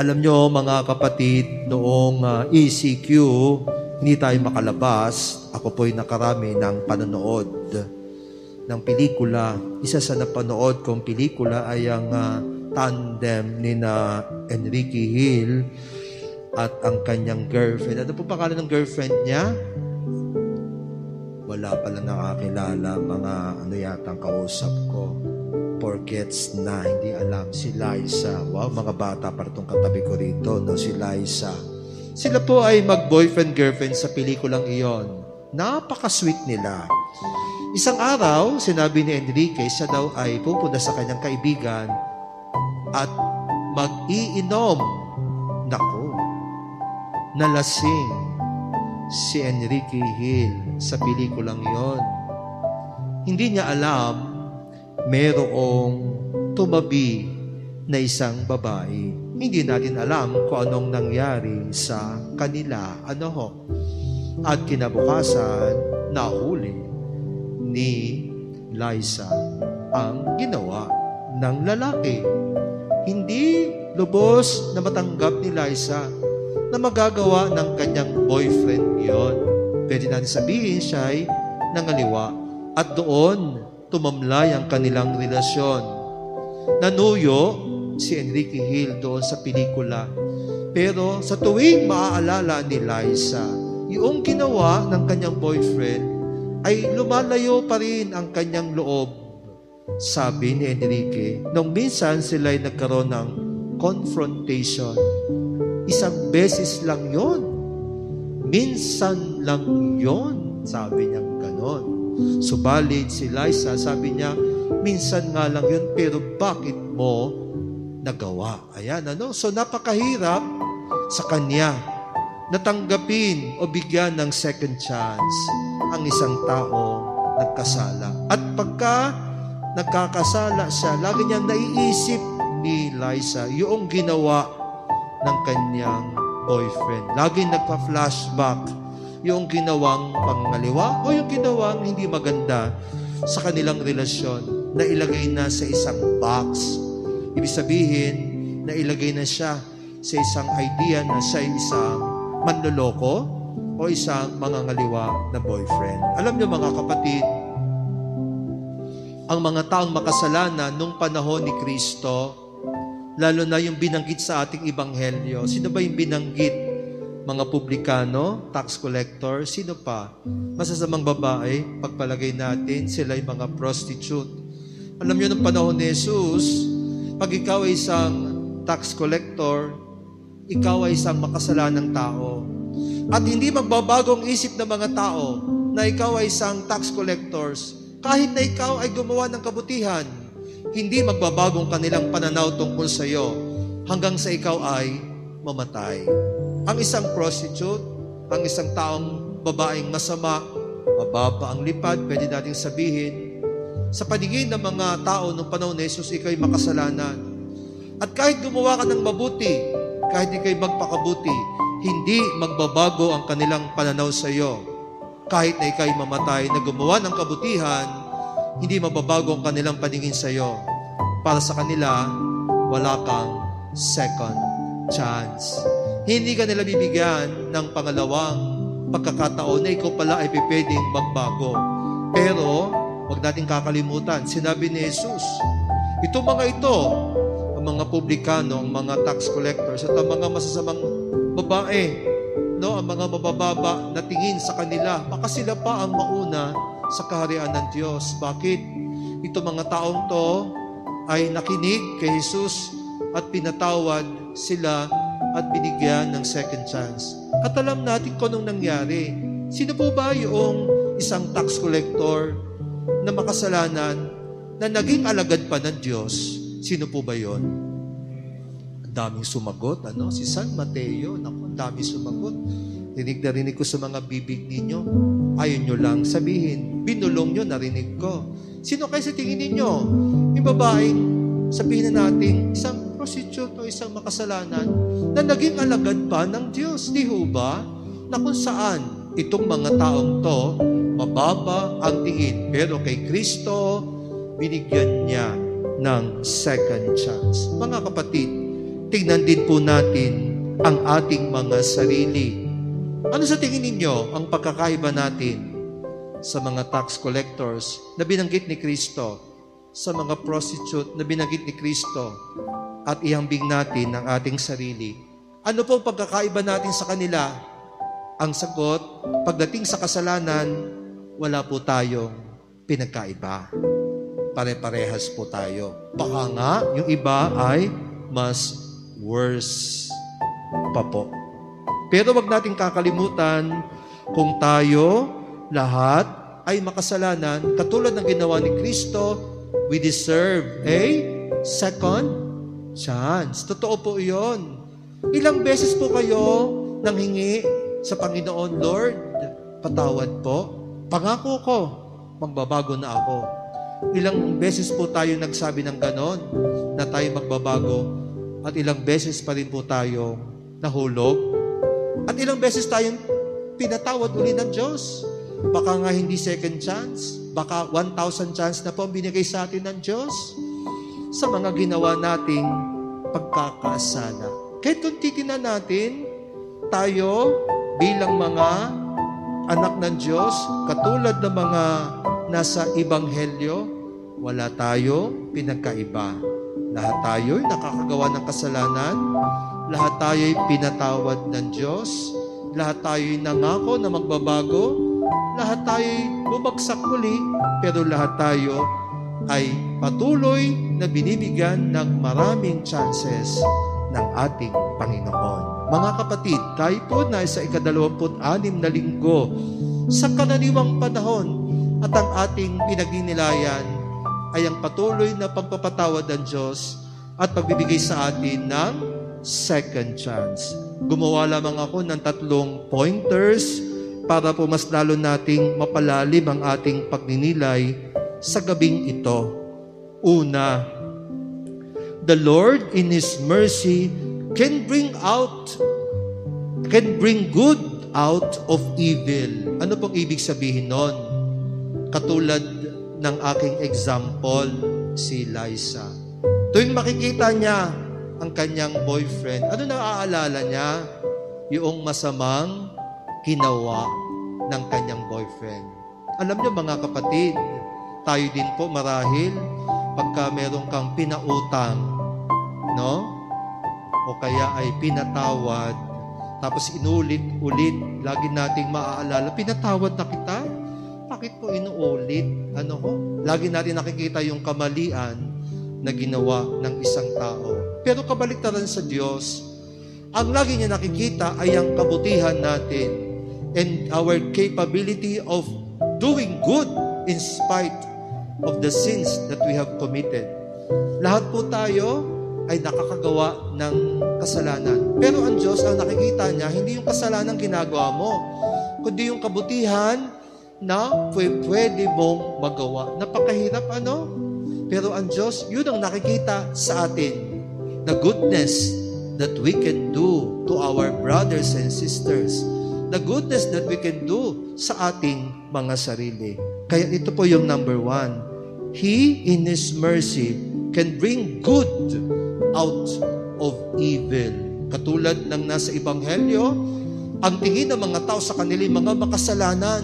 Alam nyo mga kapatid, noong ah, ECQ, hindi tayo makalabas. Ako po'y nakarami ng panonood ng pelikula. Isa sa napanood kong pelikula ay ang ah, tandem ni na Enrique Hill at ang kanyang girlfriend. Ano po pangalan ng girlfriend niya? Wala pala nakakilala mga ano yata ang kausap ko. Forgets na, hindi alam. Si Liza. Wow, mga bata para itong katabi ko rito, no? Si Liza. Sila po ay mag-boyfriend-girlfriend sa pelikulang iyon. Napaka-sweet nila. Isang araw, sinabi ni Enrique, siya daw ay pupunta sa kanyang kaibigan at mag-iinom. Naku, nalasing si Enrique Hill sa pelikulang yon. Hindi niya alam merong tumabi na isang babae. Hindi natin alam kung anong nangyari sa kanila. Ano ho? At kinabukasan, nahuli ni Liza ang ginawa ng lalaki. Hindi lubos na matanggap ni Liza na magagawa ng kanyang boyfriend yon. Pwede natin sabihin siya ay nangaliwa at doon tumamlay ang kanilang relasyon. Nanuyo si Enrique Hill doon sa pelikula. Pero sa tuwing maaalala ni Liza, yung ginawa ng kanyang boyfriend ay lumalayo pa rin ang kanyang loob. Sabi ni Enrique, nung minsan sila ay nagkaroon ng confrontation, isang beses lang yon. Minsan lang yon, sabi niya ganon. Subalit si Liza, sabi niya, minsan nga lang yun, pero bakit mo nagawa? Ayan, ano? So napakahirap sa kanya natanggapin o bigyan ng second chance ang isang tao nagkasala. At pagka nagkakasala siya, lagi niyang naiisip ni Liza yung ginawa ng kanyang boyfriend. Lagi nagpa-flashback yung ginawang pangaliwa o yung ginawang hindi maganda sa kanilang relasyon na ilagay na sa isang box. Ibig sabihin, na ilagay na siya sa isang idea na siya isang manloloko o isang mangangaliwa na boyfriend. Alam niyo mga kapatid, ang mga taong makasalanan nung panahon ni Kristo, lalo na yung binanggit sa ating ibanghelyo. Sino ba yung binanggit? Mga publikano, tax collector, sino pa? Masasamang babae, pagpalagay natin, sila yung mga prostitute. Alam niyo, nung panahon ni Jesus, pag ikaw ay isang tax collector, ikaw ay isang makasalanang tao. At hindi magbabagong isip ng mga tao na ikaw ay isang tax collectors. Kahit na ikaw ay gumawa ng kabutihan, hindi magbabagong kanilang pananaw tungkol sa iyo hanggang sa ikaw ay mamatay. Ang isang prostitute, ang isang taong babaeng masama, mababa ang lipad, pwede nating sabihin, sa paningin ng mga tao nung panahon ni Jesus, ikaw ay makasalanan. At kahit gumawa ka ng mabuti, kahit ikay magpakabuti, hindi magbabago ang kanilang pananaw sa iyo. Kahit na ikay mamatay na gumawa ng kabutihan, hindi mababago ang kanilang paningin sa iyo. Para sa kanila, wala kang second chance. Hindi ka nila bibigyan ng pangalawang pagkakataon na ikaw pala ay pipwedeng magbago. Pero, wag natin kakalimutan, sinabi ni Jesus, itong mga ito, ang mga publikano, ang mga tax collectors, at ang mga masasamang babae, no, ang mga mabababa na tingin sa kanila, baka sila pa ang mauna sa kaharian ng Diyos. Bakit? Ito mga taong to ay nakinig kay Jesus at pinatawad sila at binigyan ng second chance. At alam natin kung anong nangyari. Sino po ba yung isang tax collector na makasalanan na naging alagad pa ng Diyos? Sino po ba yon? Ang daming sumagot, ano? Si San Mateo, naku, ang daming sumagot. Rinig na rinig ko sa mga bibig ninyo. Ayaw nyo lang sabihin. Binulong nyo, narinig ko. Sino kayo sa tingin ninyo? Yung babaeng, sabihin na natin, isang prostitute o isang makasalanan na naging alagad pa ng Diyos. Di ho ba? Na kung saan itong mga taong to, mababa ang tingin. Pero kay Kristo, binigyan niya ng second chance. Mga kapatid, tingnan din po natin ang ating mga sarili. Ano sa tingin ninyo ang pagkakaiba natin sa mga tax collectors na binanggit ni Kristo, sa mga prostitute na binanggit ni Kristo, at ihambing natin ang ating sarili? Ano po ang pagkakaiba natin sa kanila? Ang sagot, pagdating sa kasalanan, wala po tayong pinagkaiba. Pare-parehas po tayo. Baka nga, yung iba ay mas worse pa po. Pero wag nating kakalimutan kung tayo lahat ay makasalanan, katulad ng ginawa ni Kristo, we deserve a second chance. Totoo po iyon. Ilang beses po kayo nanghingi sa Panginoon, Lord, patawad po. Pangako ko, magbabago na ako. Ilang beses po tayo nagsabi ng ganon na tayo magbabago at ilang beses pa rin po tayo nahulog at ilang beses tayong pinatawad uli ng Diyos. Baka nga hindi second chance, baka 1,000 chance na po ang binigay sa atin ng Diyos sa mga ginawa nating pagkakasala. Kahit kung titinan natin, tayo bilang mga anak ng Diyos, katulad ng mga nasa Ibanghelyo, wala tayo pinagkaiba. Lahat tayo ay nakakagawa ng kasalanan, lahat tayo ay pinatawad ng Diyos, lahat tayo ay nangako na magbabago, lahat tayo ay bumagsak muli, pero lahat tayo ay patuloy na binibigyan ng maraming chances ng ating Panginoon. Mga kapatid, tayo po na sa ikadalawamput-anim na linggo sa kananiwang panahon at ang ating pinagdinilayan ay ang patuloy na pagpapatawad ng Diyos at pagbibigay sa atin ng second chance. Gumawa lamang ako ng tatlong pointers para po mas lalo nating mapalalim ang ating pagninilay sa gabing ito. Una, the Lord in His mercy can bring out, can bring good out of evil. Ano pong ibig sabihin nun? Katulad ng aking example, si Liza. Tuwing makikita niya ang kanyang boyfriend, ano naaalala niya? Yung masamang ginawa ng kanyang boyfriend. Alam niyo mga kapatid, tayo din po marahil pagka meron kang pinautang, no? O kaya ay pinatawad, tapos inulit-ulit, lagi nating maaalala, pinatawad na kita? Bakit po inuulit? Ano ho? Lagi natin nakikita yung kamalian na ginawa ng isang tao. Pero kabaliktaran sa Diyos, ang lagi niya nakikita ay ang kabutihan natin and our capability of doing good in spite of the sins that we have committed. Lahat po tayo ay nakakagawa ng kasalanan. Pero ang Diyos, ang nakikita niya, hindi yung kasalanan ginagawa mo, kundi yung kabutihan na pwede mong magawa. Napakahirap ano? Pero ang Diyos, yun ang nakikita sa atin. The goodness that we can do to our brothers and sisters. The goodness that we can do sa ating mga sarili. Kaya ito po yung number one. He, in His mercy, can bring good out of evil. Katulad ng nasa Ebanghelyo, ang tingin ng mga tao sa kanila mga makasalanan.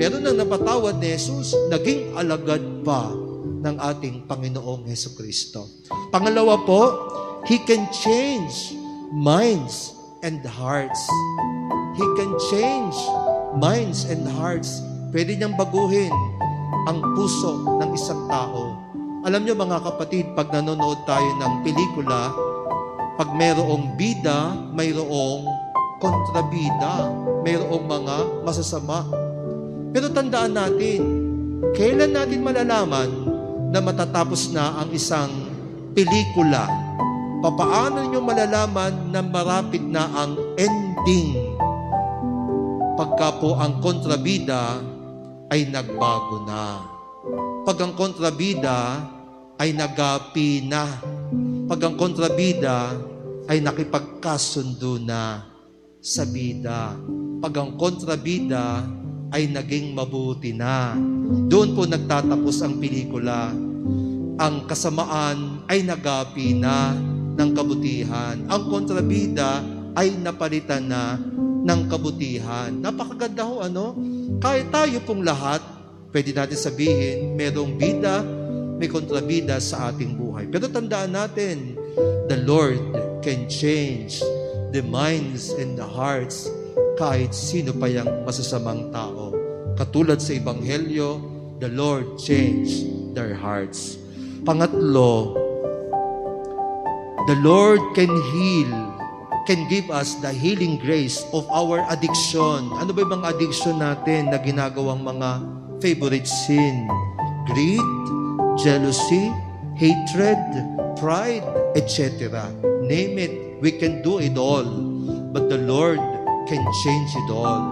Pero nang napatawad ni Jesus, naging alagad pa ng ating Panginoong Heso Kristo. Pangalawa po, He can change minds and hearts. He can change minds and hearts. Pwede niyang baguhin ang puso ng isang tao. Alam niyo mga kapatid, pag nanonood tayo ng pelikula, pag mayroong bida, mayroong kontrabida, mayroong mga masasama. Pero tandaan natin, kailan natin malalaman na matatapos na ang isang pelikula? Papaano niyo malalaman na marapit na ang ending? Pagka po ang kontrabida ay nagbago na. Pag ang kontrabida ay nagapi na. Pag ang kontrabida ay nakipagkasundo na sa bida. Pag ang kontrabida ay naging mabuti na. Doon po nagtatapos ang pelikula. Ang kasamaan ay nagapi na ng kabutihan. Ang kontrabida ay napalitan na ng kabutihan. Napakaganda ho, ano? Kahit tayo pong lahat, pwede natin sabihin, merong bida, may kontrabida sa ating buhay. Pero tandaan natin, the Lord can change the minds and the hearts kahit sino pa yung masasamang tao. Katulad sa Ebanghelyo, the Lord changed their hearts. Pangatlo, the Lord can heal, can give us the healing grace of our addiction. Ano ba yung mga addiction natin na ginagawang mga favorite sin? Greed, jealousy, hatred, pride, etc. Name it, we can do it all. But the Lord can change it all.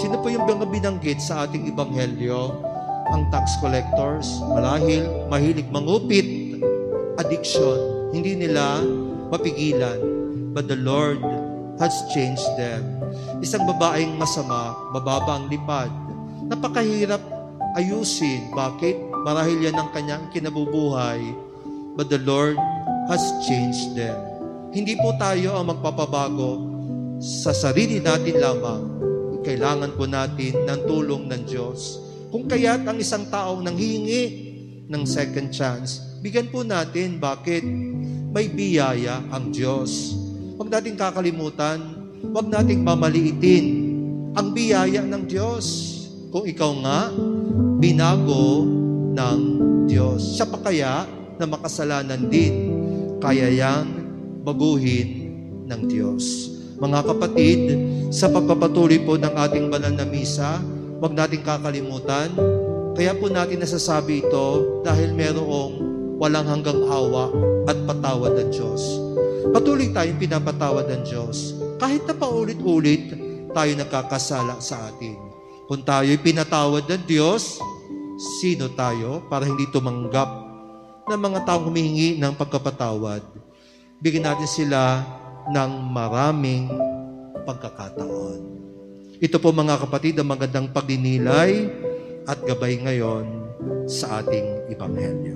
Sino po yung mga binanggit sa ating ebanghelyo? Ang tax collectors, malahil, mahilig mangupit, addiction. Hindi nila mapigilan. But the Lord has changed them. Isang babaeng masama, mababa ang lipad. Napakahirap ayusin. Bakit? Marahil yan ang kanyang kinabubuhay. But the Lord has changed them. Hindi po tayo ang magpapabago sa sarili natin lamang. Kailangan po natin ng tulong ng Diyos. Kung kaya't ang isang taong nanghihingi ng second chance, bigyan po natin. Bakit? May biyaya ang Diyos. Huwag natin kakalimutan, huwag nating mamaliitin ang biyaya ng Diyos. Kung ikaw nga, binago ng Diyos. Siya pa kaya na makasalanan din, kaya yang baguhin ng Diyos. Mga kapatid, sa pagpapatuloy po ng ating banal na misa, huwag nating kakalimutan, kaya po natin nasasabi ito dahil merong walang hanggang awa at patawad ng Diyos. Patuloy tayong pinapatawad ng Diyos. Kahit na paulit-ulit tayo nagkakasala sa atin. Kung tayo'y pinatawad ng Diyos, sino tayo para hindi tumanggap ng mga taong humihingi ng pagkapatawad. Bigyan natin sila ng maraming pagkakataon. Ito po mga kapatid ang magandang pagdinilay at gabay ngayon sa ating Ebanghelyo.